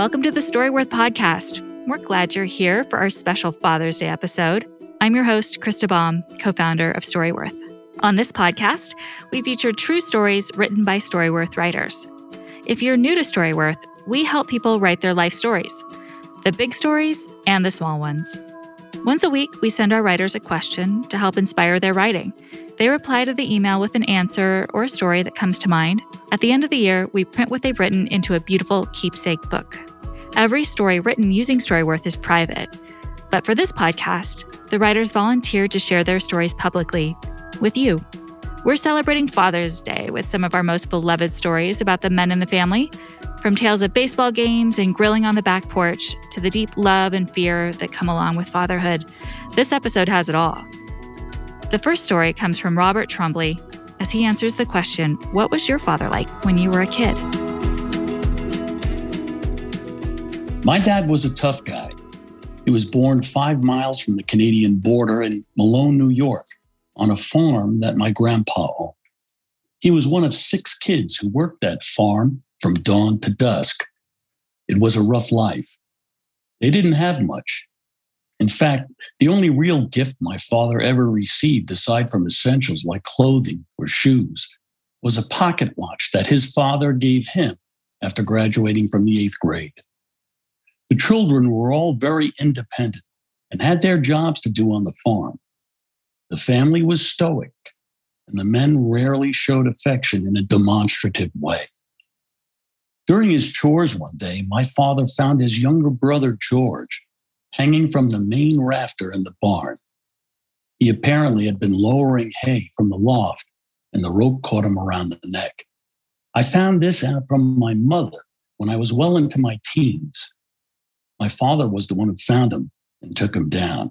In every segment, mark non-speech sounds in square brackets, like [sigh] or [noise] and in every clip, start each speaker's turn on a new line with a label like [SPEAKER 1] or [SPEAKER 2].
[SPEAKER 1] Welcome to the Storyworth podcast. We're glad you're here for our special Father's Day episode. I'm your host, Krista Baum, co founder of Storyworth. On this podcast, we feature true stories written by Storyworth writers. If you're new to Storyworth, we help people write their life stories, the big stories and the small ones. Once a week, we send our writers a question to help inspire their writing. They reply to the email with an answer or a story that comes to mind. At the end of the year, we print what they've written into a beautiful keepsake book. Every story written using Storyworth is private. But for this podcast, the writers volunteered to share their stories publicly with you. We're celebrating Father's Day with some of our most beloved stories about the men in the family, from tales of baseball games and grilling on the back porch to the deep love and fear that come along with fatherhood. This episode has it all. The first story comes from Robert Trombley as he answers the question What was your father like when you were a kid?
[SPEAKER 2] My dad was a tough guy. He was born five miles from the Canadian border in Malone, New York, on a farm that my grandpa owned. He was one of six kids who worked that farm from dawn to dusk. It was a rough life. They didn't have much, in fact, the only real gift my father ever received, aside from essentials like clothing or shoes, was a pocket watch that his father gave him after graduating from the eighth grade. The children were all very independent and had their jobs to do on the farm. The family was stoic, and the men rarely showed affection in a demonstrative way. During his chores one day, my father found his younger brother, George, hanging from the main rafter in the barn. He apparently had been lowering hay from the loft, and the rope caught him around the neck. I found this out from my mother when I was well into my teens. My father was the one who found him and took him down.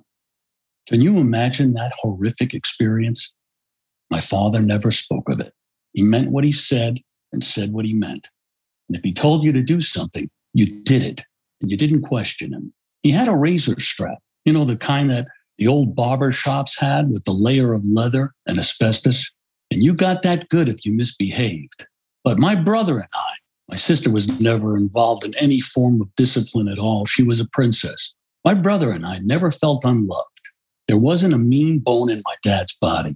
[SPEAKER 2] Can you imagine that horrific experience? My father never spoke of it. He meant what he said and said what he meant. And if he told you to do something, you did it and you didn't question him. He had a razor strap, you know, the kind that the old barber shops had with the layer of leather and asbestos. And you got that good if you misbehaved. But my brother and I, my sister was never involved in any form of discipline at all. She was a princess. My brother and I never felt unloved. There wasn't a mean bone in my dad's body.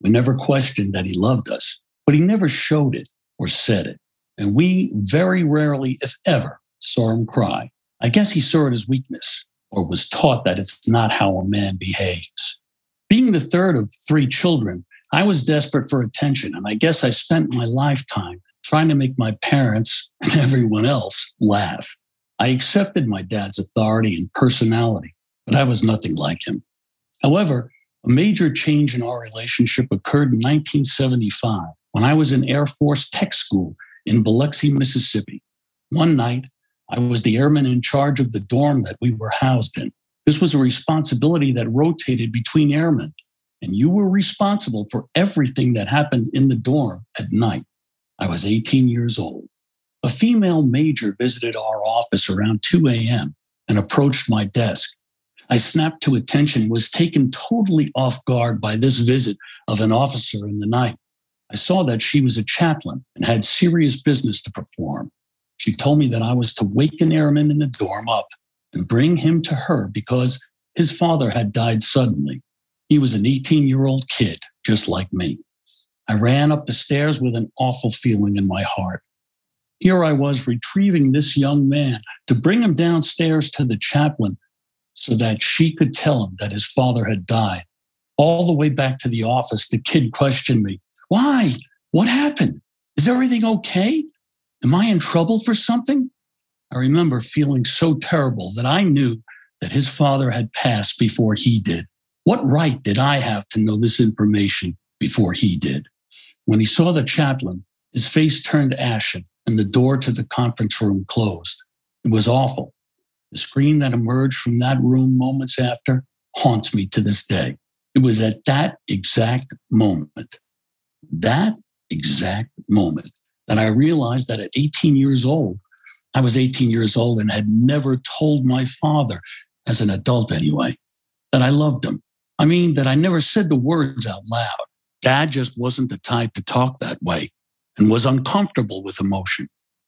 [SPEAKER 2] We never questioned that he loved us, but he never showed it or said it. And we very rarely, if ever, saw him cry. I guess he saw it as weakness or was taught that it's not how a man behaves. Being the third of three children, I was desperate for attention, and I guess I spent my lifetime trying to make my parents and [laughs] everyone else laugh. I accepted my dad's authority and personality, but I was nothing like him. However, a major change in our relationship occurred in 1975 when I was in Air Force Tech School in Biloxi, Mississippi. One night, I was the airman in charge of the dorm that we were housed in. This was a responsibility that rotated between airmen, and you were responsible for everything that happened in the dorm at night. I was 18 years old. A female major visited our office around 2 a.m. and approached my desk. I snapped to attention, was taken totally off guard by this visit of an officer in the night. I saw that she was a chaplain and had serious business to perform. She told me that I was to wake an airman in the dorm up and bring him to her because his father had died suddenly. He was an 18 year old kid, just like me. I ran up the stairs with an awful feeling in my heart. Here I was retrieving this young man to bring him downstairs to the chaplain so that she could tell him that his father had died. All the way back to the office, the kid questioned me Why? What happened? Is everything okay? Am I in trouble for something? I remember feeling so terrible that I knew that his father had passed before he did. What right did I have to know this information before he did? When he saw the chaplain, his face turned ashen and the door to the conference room closed. It was awful. The scream that emerged from that room moments after haunts me to this day. It was at that exact moment, that exact moment that I realized that at 18 years old, I was 18 years old and had never told my father, as an adult anyway, that I loved him. I mean, that I never said the words out loud. Dad just wasn't the type to talk that way and was uncomfortable with emotion.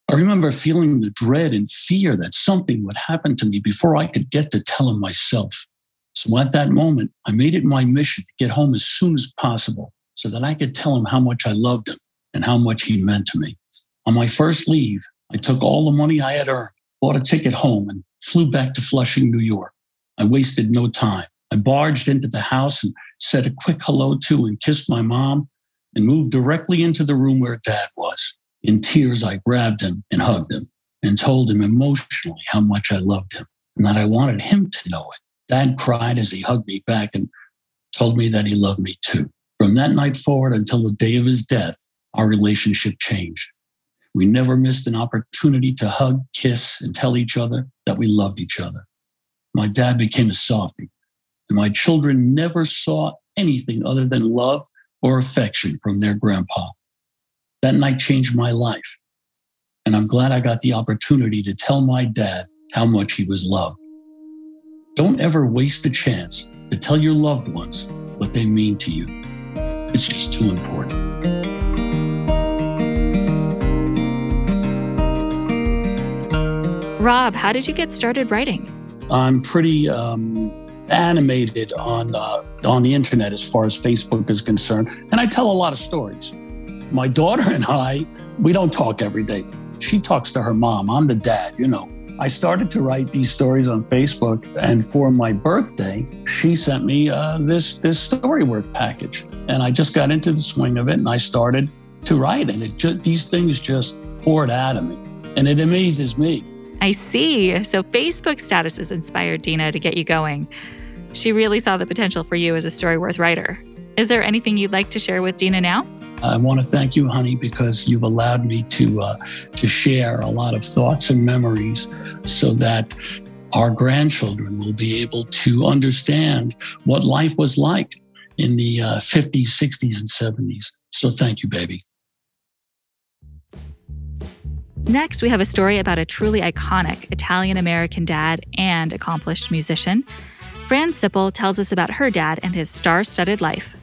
[SPEAKER 2] I remember feeling the dread and fear that something would happen to me before I could get to tell him myself. So at that moment, I made it my mission to get home as soon as possible so that I could tell him how much I loved him and how much he meant to me. On my first leave, I took all the money I had earned, bought a ticket home, and flew back to Flushing, New York. I wasted no time. I barged into the house and said a quick hello to and kissed my mom and moved directly into the room where dad was. In tears, I grabbed him and hugged him and told him emotionally how much I loved him and that I wanted him to know it. Dad cried as he hugged me back and told me that he loved me too. From that night forward until the day of his death, our relationship changed. We never missed an opportunity to hug, kiss, and tell each other that we loved each other. My dad became a softie, and my children never saw anything other than love or affection from their grandpa. That night changed my life. And I'm glad I got the opportunity to tell my dad how much he was loved. Don't ever waste a chance to tell your loved ones what they mean to you. It's just too important.
[SPEAKER 1] Rob, how did you get started writing?
[SPEAKER 2] I'm pretty um, animated on uh, on the internet as far as Facebook is concerned, and I tell a lot of stories. My daughter and I, we don't talk every day. She talks to her mom. I'm the dad, you know. I started to write these stories on Facebook, and for my birthday, she sent me uh, this this Storyworth package, and I just got into the swing of it, and I started to write, and it just, these things just poured out of me, and it amazes me.
[SPEAKER 1] I see. So Facebook statuses inspired Dina to get you going. She really saw the potential for you as a Storyworth writer. Is there anything you'd like to share with Dina now?
[SPEAKER 2] I want to thank you, honey, because you've allowed me to uh, to share a lot of thoughts and memories, so that our grandchildren will be able to understand what life was like in the uh, 50s, 60s, and 70s. So thank you, baby.
[SPEAKER 1] Next, we have a story about a truly iconic Italian American dad and accomplished musician. Fran Sipple tells us about her dad and his star studded life.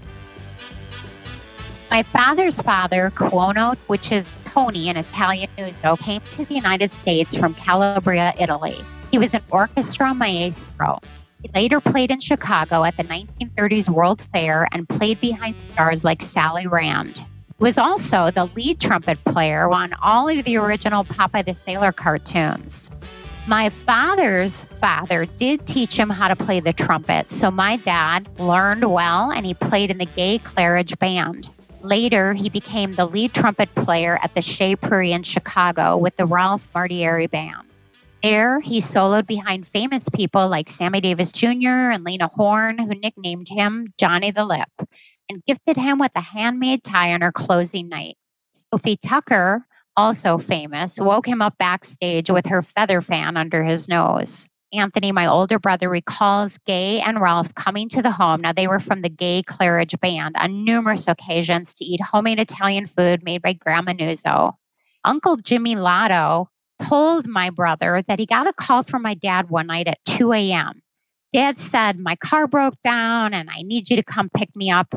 [SPEAKER 3] My father's father, Cuono, which is Tony in Italian Nuzzo, came to the United States from Calabria, Italy. He was an orchestra maestro. He later played in Chicago at the 1930s World Fair and played behind stars like Sally Rand. He was also the lead trumpet player on all of the original Popeye the Sailor cartoons. My father's father did teach him how to play the trumpet, so my dad learned well and he played in the Gay Claridge Band. Later, he became the lead trumpet player at the Chez Paree in Chicago with the Ralph Marterie Band. There, he soloed behind famous people like Sammy Davis Jr. and Lena Horne, who nicknamed him Johnny the Lip and gifted him with a handmade tie on her closing night. Sophie Tucker, also famous, woke him up backstage with her feather fan under his nose. Anthony, my older brother, recalls Gay and Ralph coming to the home. Now, they were from the Gay Claridge Band on numerous occasions to eat homemade Italian food made by Grandma Nuzzo. Uncle Jimmy Lotto told my brother that he got a call from my dad one night at 2 a.m. Dad said, My car broke down and I need you to come pick me up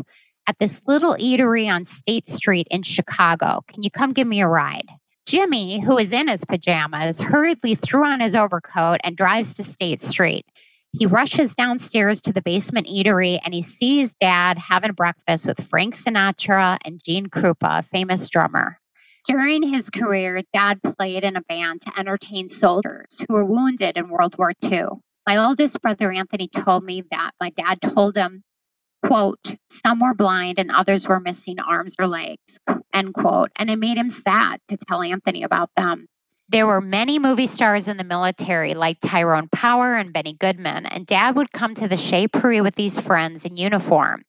[SPEAKER 3] at this little eatery on State Street in Chicago. Can you come give me a ride? Jimmy, who is in his pajamas, hurriedly threw on his overcoat and drives to State Street. He rushes downstairs to the basement eatery and he sees dad having breakfast with Frank Sinatra and Gene Krupa, a famous drummer. During his career, dad played in a band to entertain soldiers who were wounded in World War II. My oldest brother Anthony told me that my dad told him quote, some were blind and others were missing arms or legs, end quote. And it made him sad to tell Anthony about them. There were many movie stars in the military like Tyrone Power and Benny Goodman, and Dad would come to the Chez Paree with these friends in uniform.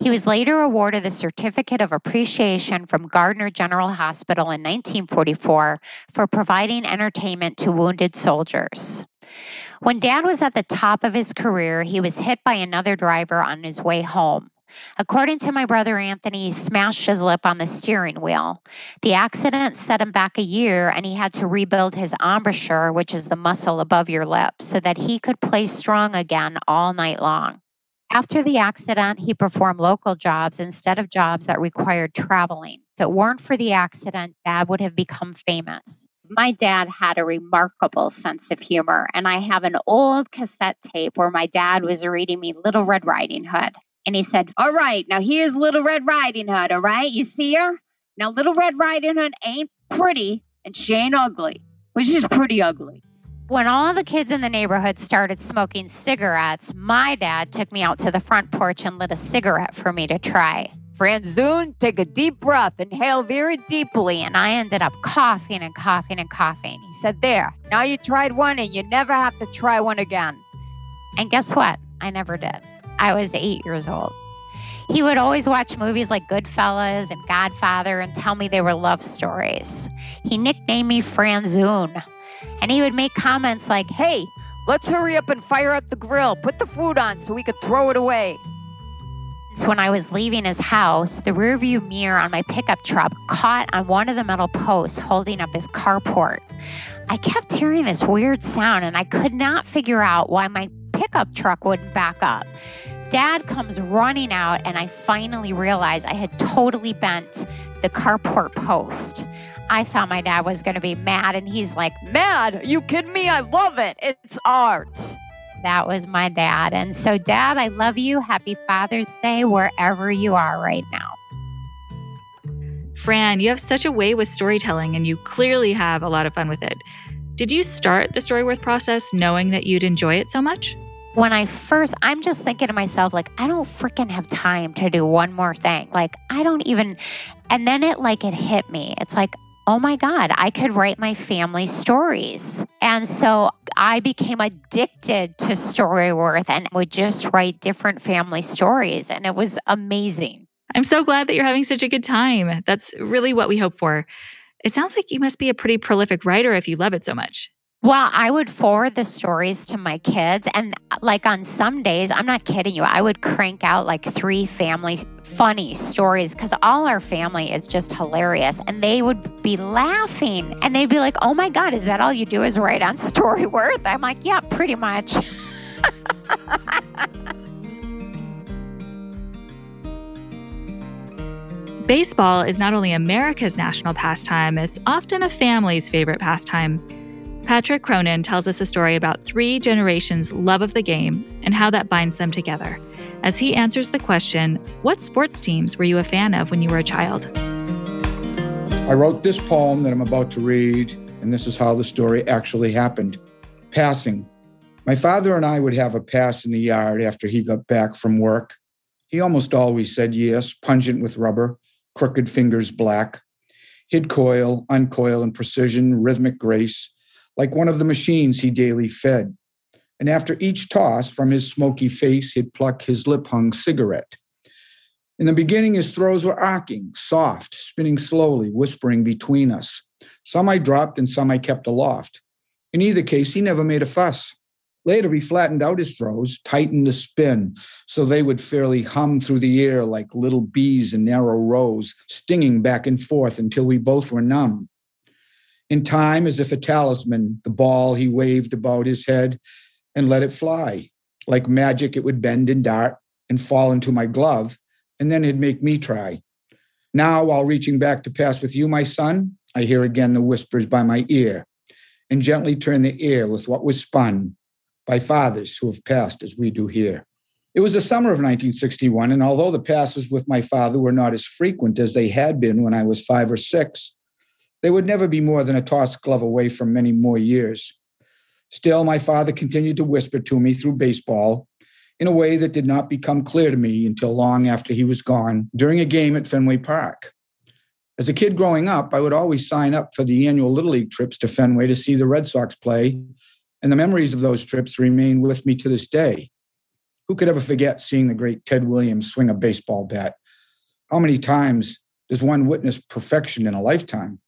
[SPEAKER 3] He was later awarded the Certificate of Appreciation from Gardiner General Hospital in 1944 for providing entertainment to wounded soldiers. When dad was at the top of his career, he was hit by another driver on his way home. According to my brother Anthony, he smashed his lip on the steering wheel. The accident set him back a year and he had to rebuild his embouchure, which is the muscle above your lip, so that he could play strong again all night long. After the accident, he performed local jobs instead of jobs that required traveling. If it weren't for the accident, Dad would have become famous. My dad had a remarkable sense of humor, and I have an old cassette tape where my dad was reading me Little Red Riding Hood. And he said, All right, now here's Little Red Riding Hood, all right? You see her? Now, Little Red Riding Hood ain't pretty and she ain't ugly, but she's pretty ugly. When all the kids in the neighborhood started smoking cigarettes, my dad took me out to the front porch and lit a cigarette for me to try. Franzoon, take a deep breath, inhale very deeply. And I ended up coughing and coughing and coughing. He said, There, now you tried one and you never have to try one again. And guess what? I never did. I was eight years old. He would always watch movies like Goodfellas and Godfather and tell me they were love stories. He nicknamed me Franzoon. And he would make comments like, hey, let's hurry up and fire up the grill. Put the food on so we could throw it away. When I was leaving his house, the rearview mirror on my pickup truck caught on one of the metal posts holding up his carport. I kept hearing this weird sound and I could not figure out why my pickup truck wouldn't back up. Dad comes running out, and I finally realized I had totally bent the carport post. I thought my dad was going to be mad, and he's like, Mad? Are you kidding me? I love it. It's art. That was my dad. And so, Dad, I love you. Happy Father's Day wherever you are right now.
[SPEAKER 1] Fran, you have such a way with storytelling, and you clearly have a lot of fun with it. Did you start the Storyworth process knowing that you'd enjoy it so much?
[SPEAKER 3] when I first, I'm just thinking to myself, like, I don't freaking have time to do one more thing. Like, I don't even, and then it like, it hit me. It's like, oh my God, I could write my family stories. And so I became addicted to Storyworth and would just write different family stories. And it was amazing.
[SPEAKER 1] I'm so glad that you're having such a good time. That's really what we hope for. It sounds like you must be a pretty prolific writer if you love it so much.
[SPEAKER 3] Well, I would forward the stories to my kids. And like on some days, I'm not kidding you, I would crank out like three family funny stories because all our family is just hilarious. And they would be laughing and they'd be like, oh my God, is that all you do is write on [laughs] Storyworth? I'm like, yeah, pretty much. [laughs]
[SPEAKER 1] Baseball is not only America's national pastime, it's often a family's favorite pastime. Patrick Cronin tells us a story about three generations' love of the game and how that binds them together as he answers the question What sports teams were you a fan of when you were a child?
[SPEAKER 4] I wrote this poem that I'm about to read, and this is how the story actually happened. Passing. My father and I would have a pass in the yard after he got back from work. He almost always said yes, pungent with rubber, crooked fingers black. He'd coil, uncoil in precision, rhythmic grace like one of the machines he daily fed. And after each toss from his smoky face, he'd pluck his lip hung cigarette. In the beginning, his throws were arcing, soft, spinning slowly, whispering between us. Some I dropped and some I kept aloft. In either case, he never made a fuss. Later, he flattened out his throws, tightened the spin, so they would fairly hum through the air like little bees in narrow rows, stinging back and forth until we both were numb. In time, as if a talisman, the ball he waved about his head and let it fly. Like magic, it would bend and dart and fall into my glove, and then it'd make me try. Now, while reaching back to pass with you, my son, I hear again the whispers by my ear and gently turn the air with what was spun by fathers who have passed as we do here. It was the summer of 1961, and although the passes with my father were not as frequent as they had been when I was five or six, they would never be more than a toss glove away from many more years. Still, my father continued to whisper to me through baseball in a way that did not become clear to me until long after he was gone during a game at Fenway Park. As a kid growing up, I would always sign up for the annual Little League trips to Fenway to see the Red Sox play, and the memories of those trips remain with me to this day. Who could ever forget seeing the great Ted Williams swing a baseball bat? How many times does one witness perfection in a lifetime?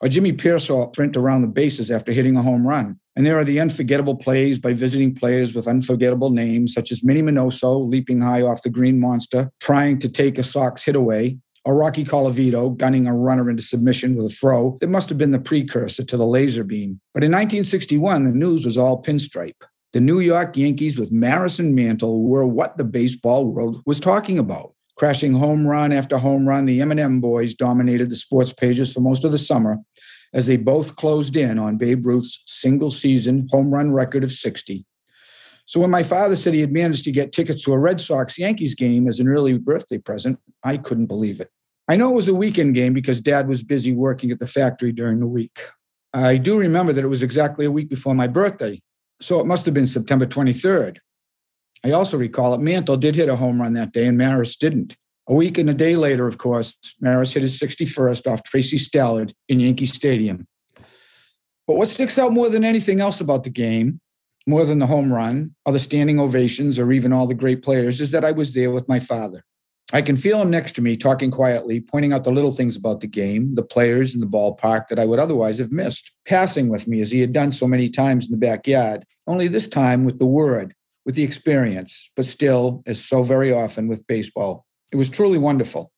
[SPEAKER 4] Or Jimmy Piersall sprint around the bases after hitting a home run. And there are the unforgettable plays by visiting players with unforgettable names, such as Minnie Minoso leaping high off the green monster, trying to take a Sox hit away, or Rocky Colavito gunning a runner into submission with a throw that must have been the precursor to the laser beam. But in 1961, the news was all pinstripe. The New York Yankees with Maris and Mantle were what the baseball world was talking about. Crashing home run after home run, the M&M boys dominated the sports pages for most of the summer, as they both closed in on Babe Ruth's single season home run record of 60. So when my father said he had managed to get tickets to a Red Sox Yankees game as an early birthday present, I couldn't believe it. I know it was a weekend game because dad was busy working at the factory during the week. I do remember that it was exactly a week before my birthday, so it must have been September 23rd. I also recall that Mantle did hit a home run that day and Maris didn't. A week and a day later, of course, Maris hit his 61st off Tracy Stallard in Yankee Stadium. But what sticks out more than anything else about the game, more than the home run, or the standing ovations, or even all the great players, is that I was there with my father. I can feel him next to me, talking quietly, pointing out the little things about the game, the players, and the ballpark that I would otherwise have missed, passing with me as he had done so many times in the backyard, only this time with the word, with the experience, but still, as so very often with baseball, it was truly wonderful.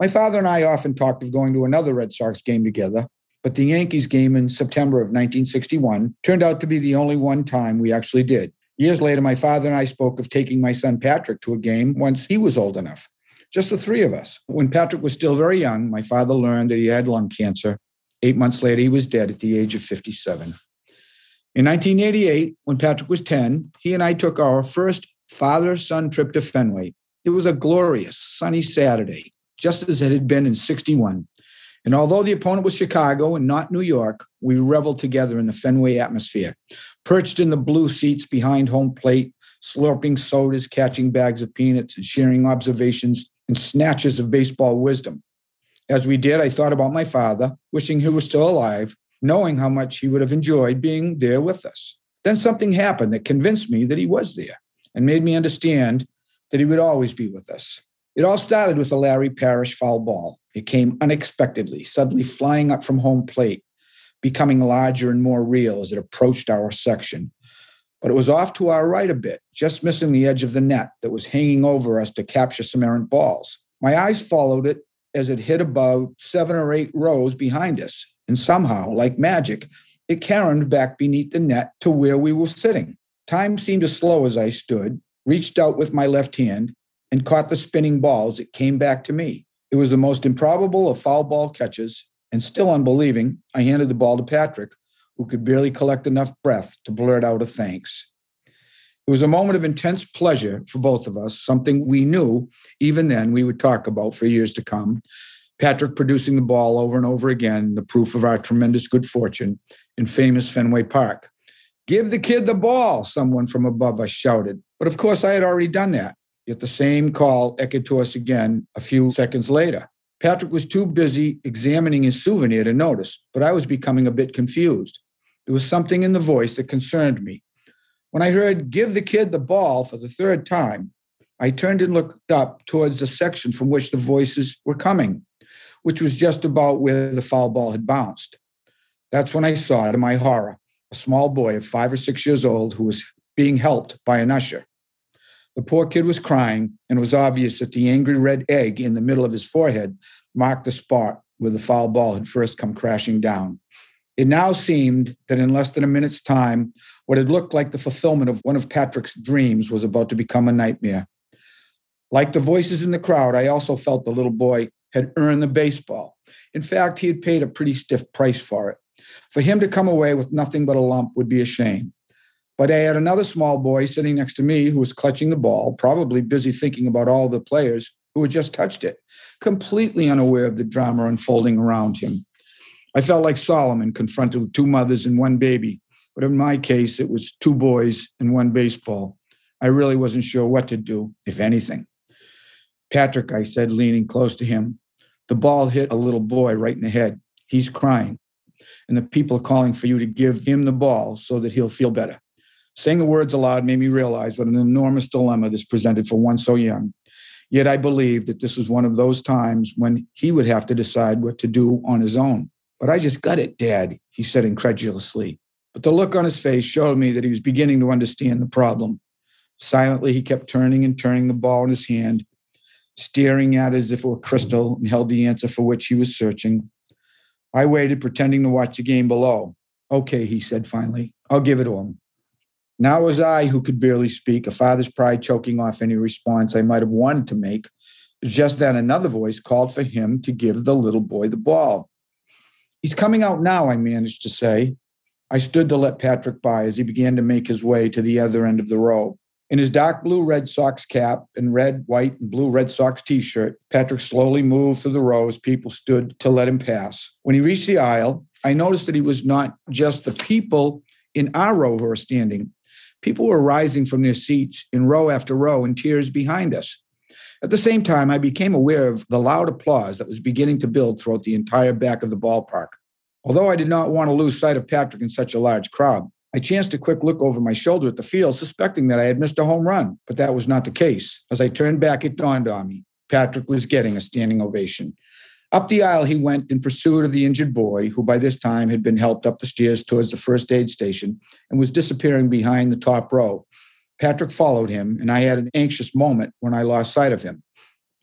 [SPEAKER 4] My father and I often talked of going to another Red Sox game together, but the Yankees game in September of 1961 turned out to be the only one time we actually did. Years later, my father and I spoke of taking my son Patrick to a game once he was old enough. Just the three of us. When Patrick was still very young, my father learned that he had lung cancer. Eight months later, he was dead at the age of 57. In 1988, when Patrick was 10, he and I took our first father son trip to Fenway. It was a glorious, sunny Saturday, just as it had been in 61. And although the opponent was Chicago and not New York, we reveled together in the Fenway atmosphere, perched in the blue seats behind home plate, slurping sodas, catching bags of peanuts, and sharing observations and snatches of baseball wisdom. As we did, I thought about my father, wishing he was still alive, knowing how much he would have enjoyed being there with us. Then something happened that convinced me that he was there and made me understand that he would always be with us. It all started with a Larry Parrish foul ball. It came unexpectedly, suddenly flying up from home plate, becoming larger and more real as it approached our section. But it was off to our right a bit, just missing the edge of the net that was hanging over us to capture some errant balls. My eyes followed it as it hit about seven or eight rows behind us, and somehow, like magic, it caromed back beneath the net to where we were sitting. Time seemed to slow as I stood, reached out with my left hand, and caught the spinning balls. It came back to me. It was the most improbable of foul ball catches, and still unbelieving, I handed the ball to Patrick, who could barely collect enough breath to blurt out a thanks. It was a moment of intense pleasure for both of us, something we knew even then we would talk about for years to come. Patrick producing the ball over and over again, the proof of our tremendous good fortune in famous Fenway Park. Give the kid the ball, someone from above us shouted. But of course, I had already done that. Yet the same call echoed to us again a few seconds later. Patrick was too busy examining his souvenir to notice, but I was becoming a bit confused. There was something in the voice that concerned me. When I heard give the kid the ball for the third time, I turned and looked up towards the section from which the voices were coming, which was just about where the foul ball had bounced. That's when I saw, to my horror, a small boy of five or six years old who was being helped by an usher. The poor kid was crying, and it was obvious that the angry red egg in the middle of his forehead marked the spot where the foul ball had first come crashing down. It now seemed that in less than a minute's time, what had looked like the fulfillment of one of Patrick's dreams was about to become a nightmare. Like the voices in the crowd, I also felt the little boy had earned the baseball. In fact, he had paid a pretty stiff price for it. For him to come away with nothing but a lump would be a shame. But I had another small boy sitting next to me who was clutching the ball, probably busy thinking about all the players who had just touched it, completely unaware of the drama unfolding around him. I felt like Solomon confronted with two mothers and one baby, but in my case, it was two boys and one baseball. I really wasn't sure what to do, if anything. Patrick, I said, leaning close to him, the ball hit a little boy right in the head. He's crying, and the people are calling for you to give him the ball so that he'll feel better. Saying the words aloud made me realize what an enormous dilemma this presented for one so young. Yet I believed that this was one of those times when he would have to decide what to do on his own. But I just got it, Dad, he said incredulously. But the look on his face showed me that he was beginning to understand the problem. Silently, he kept turning and turning the ball in his hand, staring at it as if it were crystal, and held the answer for which he was searching. I waited, pretending to watch the game below. Okay, he said finally, I'll give it to him. Now it was I who could barely speak, a father's pride choking off any response I might have wanted to make. Just then, another voice called for him to give the little boy the ball. He's coming out now, I managed to say. I stood to let Patrick by as he began to make his way to the other end of the row. In his dark blue Red Sox cap and red, white, and blue Red Sox t shirt, Patrick slowly moved through the row as people stood to let him pass. When he reached the aisle, I noticed that he was not just the people in our row who were standing. People were rising from their seats in row after row in tiers behind us. At the same time, I became aware of the loud applause that was beginning to build throughout the entire back of the ballpark. Although I did not want to lose sight of Patrick in such a large crowd, I chanced a quick look over my shoulder at the field, suspecting that I had missed a home run, but that was not the case. As I turned back, it dawned on me Patrick was getting a standing ovation. Up the aisle he went in pursuit of the injured boy, who by this time had been helped up the stairs towards the first aid station and was disappearing behind the top row. Patrick followed him, and I had an anxious moment when I lost sight of him.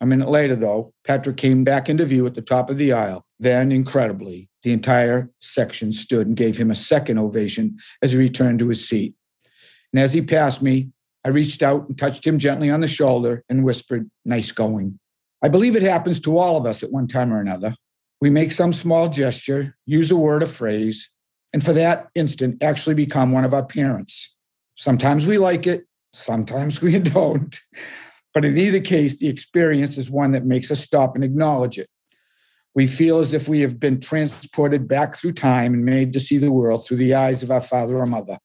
[SPEAKER 4] A minute later, though, Patrick came back into view at the top of the aisle. Then, incredibly, the entire section stood and gave him a second ovation as he returned to his seat. And as he passed me, I reached out and touched him gently on the shoulder and whispered, Nice going. I believe it happens to all of us at one time or another. We make some small gesture, use a word or phrase, and for that instant actually become one of our parents. Sometimes we like it, sometimes we [laughs] don't. But in either case, the experience is one that makes us stop and acknowledge it. We feel as if we have been transported back through time and made to see the world through the eyes of our father or mother.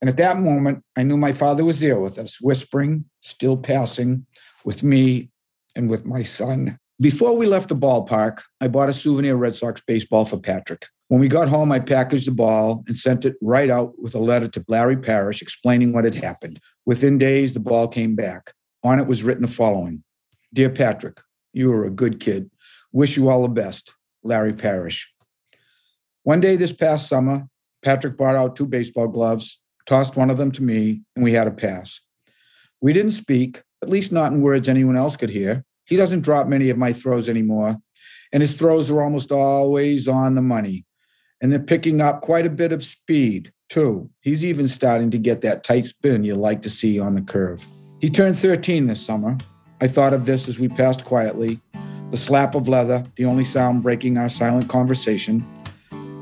[SPEAKER 4] And at that moment, I knew my father was there with us, whispering, still passing, with me and with my son. Before we left the ballpark, I bought a souvenir Red Sox baseball for Patrick. When we got home, I packaged the ball and sent it right out with a letter to Larry Parrish explaining what had happened. Within days, the ball came back. On it was written the following Dear Patrick, you are a good kid. Wish you all the best, Larry Parrish. One day this past summer, Patrick brought out two baseball gloves, tossed one of them to me, and we had a pass. We didn't speak, at least not in words anyone else could hear. He doesn't drop many of my throws anymore, and his throws are almost always on the money. And they're picking up quite a bit of speed, too. He's even starting to get that tight spin you like to see on the curve. He turned 13 this summer. I thought of this as we passed quietly, the slap of leather, the only sound breaking our silent conversation.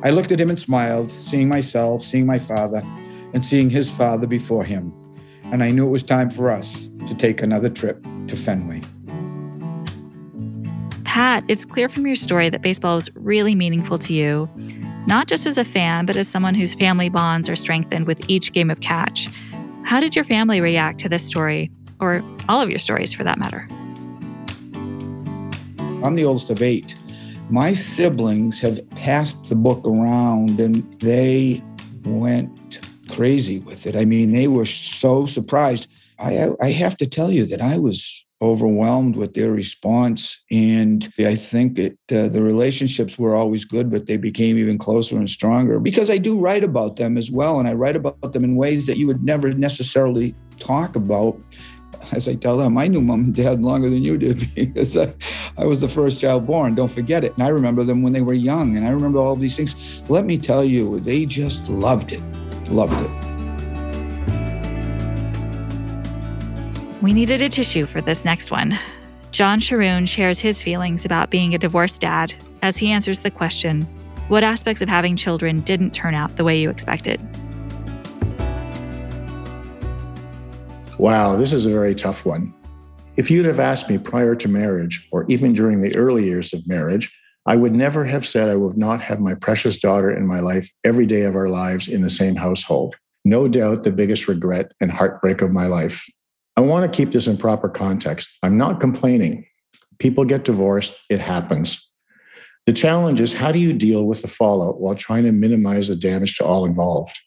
[SPEAKER 4] I looked at him and smiled, seeing myself, seeing my father, and seeing his father before him. And I knew it was time for us to take another trip to Fenway.
[SPEAKER 1] Pat, it's clear from your story that baseball is really meaningful to you, not just as a fan, but as someone whose family bonds are strengthened with each game of catch. How did your family react to this story, or all of your stories for that matter?
[SPEAKER 4] I'm the oldest of eight. My siblings have passed the book around and they went crazy with it. I mean, they were so surprised. I, I have to tell you that I was overwhelmed with their response. And I think it, uh, the relationships were always good, but they became even closer and stronger because I do write about them as well. And I write about them in ways that you would never necessarily talk about as I tell them, I knew mom and dad longer than you did [laughs] because I, I, was the first child born. Don't forget it. And I remember them when they were young, and I remember all these things. Let me tell you, they just loved it, loved it.
[SPEAKER 1] We needed a tissue for this next one. John Sharoon shares his feelings about being a divorced dad as he answers the question What aspects of having children didn't turn out the way you expected?
[SPEAKER 5] Wow, this is a very tough one. If you'd have asked me prior to marriage, or even during the early years of marriage, I would never have said I would not have my precious daughter in my life every day of our lives in the same household. No doubt the biggest regret and heartbreak of my life. I want to keep this in proper context. I'm not complaining. People get divorced, it happens. The challenge is how do you deal with the fallout while trying to minimize the damage to all involved?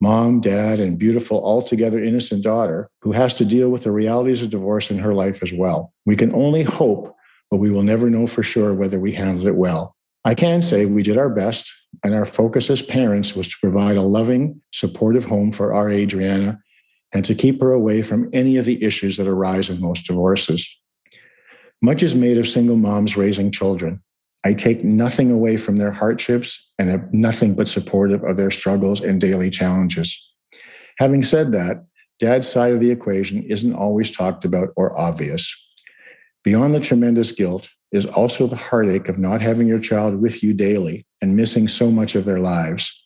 [SPEAKER 5] Mom, dad, and beautiful, altogether innocent daughter who has to deal with the realities of divorce in her life as well. We can only hope, but we will never know for sure whether we handled it well. I can say we did our best, and our focus as parents was to provide a loving, supportive home for our Adriana and to keep her away from any of the issues that arise in most divorces. Much is made of single moms raising children. I take nothing away from their hardships and am nothing but supportive of their struggles and daily challenges. Having said that, dad's side of the equation isn't always talked about or obvious. Beyond the tremendous guilt, is also the heartache of not having your child with you daily and missing so much of their lives.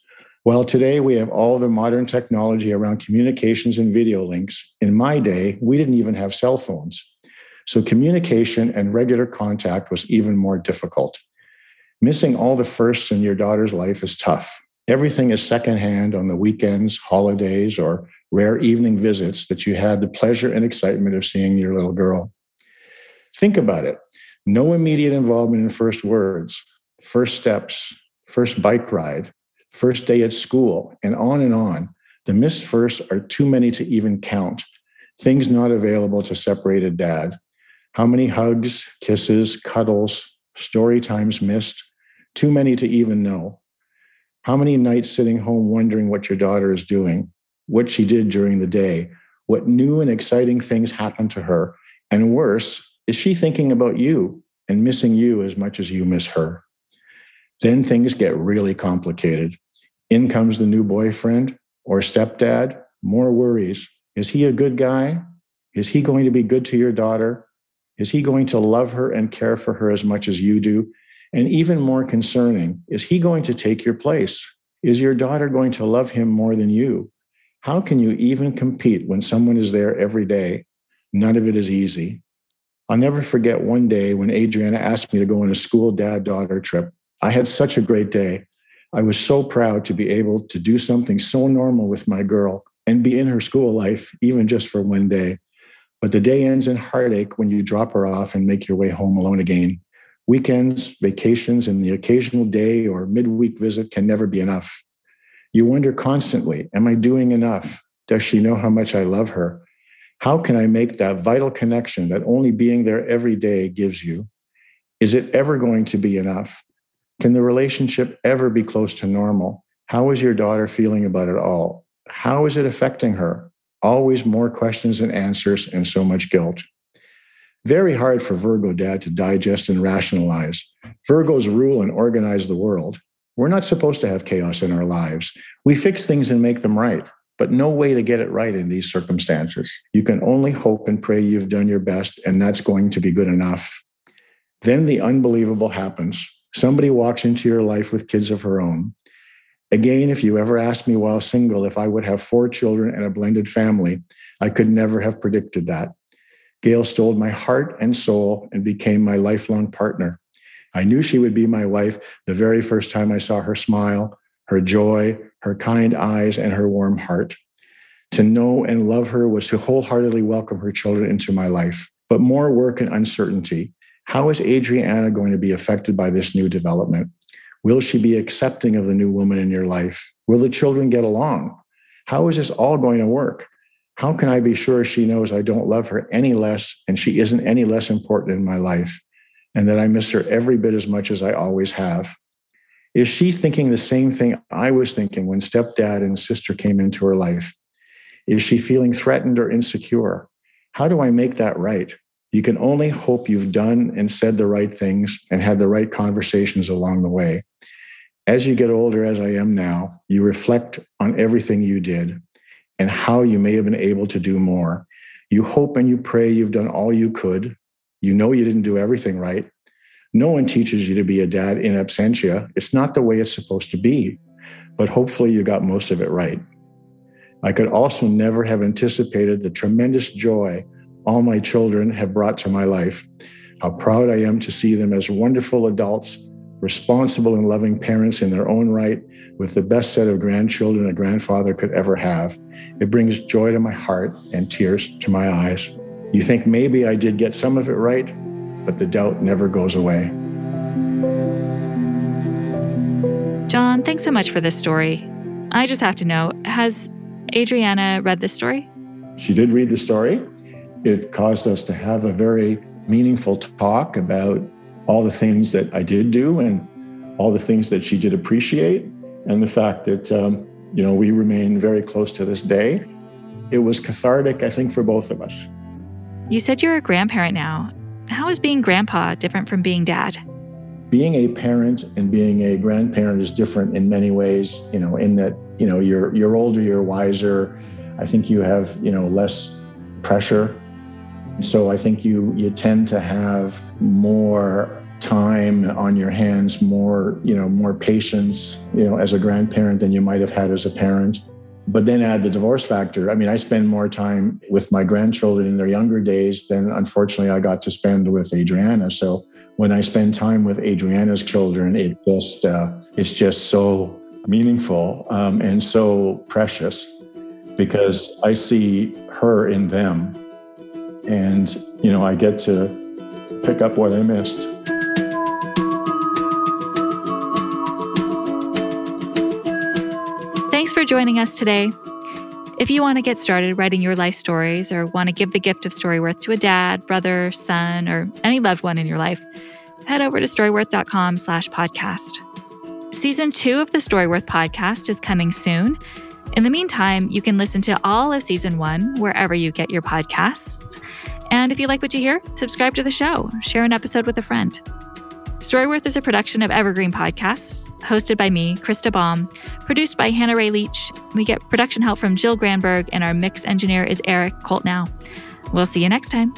[SPEAKER 5] While today we have all the modern technology around communications and video links, in my day, we didn't even have cell phones. So communication and regular contact was even more difficult. Missing all the firsts in your daughter's life is tough. Everything is secondhand on the weekends, holidays, or rare evening visits that you had the pleasure and excitement of seeing your little girl. Think about it no immediate involvement in first words, first steps, first bike ride, first day at school, and on and on. The missed firsts are too many to even count. Things not available to separate a dad. How many hugs, kisses, cuddles, story times missed? Too many to even know. How many nights sitting home wondering what your daughter is doing, what she did during the day, what new and exciting things happened to her, and worse, is she thinking about you and missing you as much as you miss her? Then things get really complicated. In comes the new boyfriend or stepdad, more worries. Is he a good guy? Is he going to be good to your daughter? Is he going to love her and care for her as much as you do? And even more concerning, is he going to take your place? Is your daughter going to love him more than you? How can you even compete when someone is there every day? None of it is easy. I'll never forget one day when Adriana asked me to go on a school dad daughter trip. I had such a great day. I was so proud to be able to do something so normal with my girl and be in her school life, even just for one day. But the day ends in heartache when you drop her off and make your way home alone again. Weekends, vacations, and the occasional day or midweek visit can never be enough. You wonder constantly Am I doing enough? Does she know how much I love her? How can I make that vital connection that only being there every day gives you? Is it ever going to be enough? Can the relationship ever be close to normal? How is your daughter feeling about it all? How is it affecting her? Always more questions and answers, and so much guilt. Very hard for Virgo dad to digest and rationalize. Virgos rule and organize the world. We're not supposed to have chaos in our lives. We fix things and make them right but no way to get it right in these circumstances. You can only hope and pray you've done your best, and that's going to be good enough. Then the unbelievable happens. Somebody walks into your life with kids of her own. Again, if you ever asked me while single if I would have four children and a blended family, I could never have predicted that. Gail stole my heart and soul and became my lifelong partner. I knew she would be my wife the very first time I saw her smile, her joy, her kind eyes, and her warm heart. To know and love her was to wholeheartedly welcome her children into my life. But more work and uncertainty. How is Adriana going to be affected by this new development? Will she be accepting of the new woman in your life? Will the children get along? How is this all going to work? How can I be sure she knows I don't love her any less and she isn't any less important in my life and that I miss her every bit as much as I always have? Is she thinking the same thing I was thinking when stepdad and sister came into her life? Is she feeling threatened or insecure? How do I make that right? You can only hope you've done and said the right things and had the right conversations along the way. As you get older, as I am now, you reflect on everything you did and how you may have been able to do more. You hope and you pray you've done all you could. You know you didn't do everything right, no one teaches you to be a dad in absentia. It's not the way it's supposed to be, but hopefully you got most of it right. I could also never have anticipated the tremendous joy all my children have brought to my life. How proud I am to see them as wonderful adults, responsible and loving parents in their own right, with the best set of grandchildren a grandfather could ever have. It brings joy to my heart and tears to my eyes. You think maybe I did get some of it right? but the doubt never goes away.
[SPEAKER 1] John, thanks so much for this story. I just have to know has Adriana read this story?
[SPEAKER 5] She did read the story. It caused us to have a very meaningful talk about all the things that I did do and all the things that she did appreciate, and the fact that, um, you know, we remain very close to this day. It was cathartic, I think, for both of us.
[SPEAKER 1] You said you're a grandparent now. How is being grandpa different from being dad?
[SPEAKER 5] Being a parent and being a grandparent is different in many ways, you know, in that, you know, you're you're older, you're wiser. I think you have, you know, less pressure So I think you you tend to have more time on your hands, more, you know, more patience, you know, as a grandparent than you might have had as a parent. But then add the divorce factor. I mean, I spend more time with my grandchildren in their younger days than unfortunately I got to spend with Adriana. So when I spend time with Adriana's children, it just uh, it's just so meaningful um, and so precious because I see her in them, and you know I get to pick up what I missed.
[SPEAKER 1] Thanks for joining us today. If you want to get started writing your life stories or want to give the gift of Storyworth to a dad, brother, son, or any loved one in your life, head over to storyworth.com slash podcast. Season two of the Storyworth podcast is coming soon. In the meantime, you can listen to all of season one wherever you get your podcasts. And if you like what you hear, subscribe to the show, share an episode with a friend. Storyworth is a production of Evergreen Podcasts, hosted by me, Krista Baum, produced by Hannah Ray Leach. We get production help from Jill Granberg, and our mix engineer is Eric Coltnow. We'll see you next time.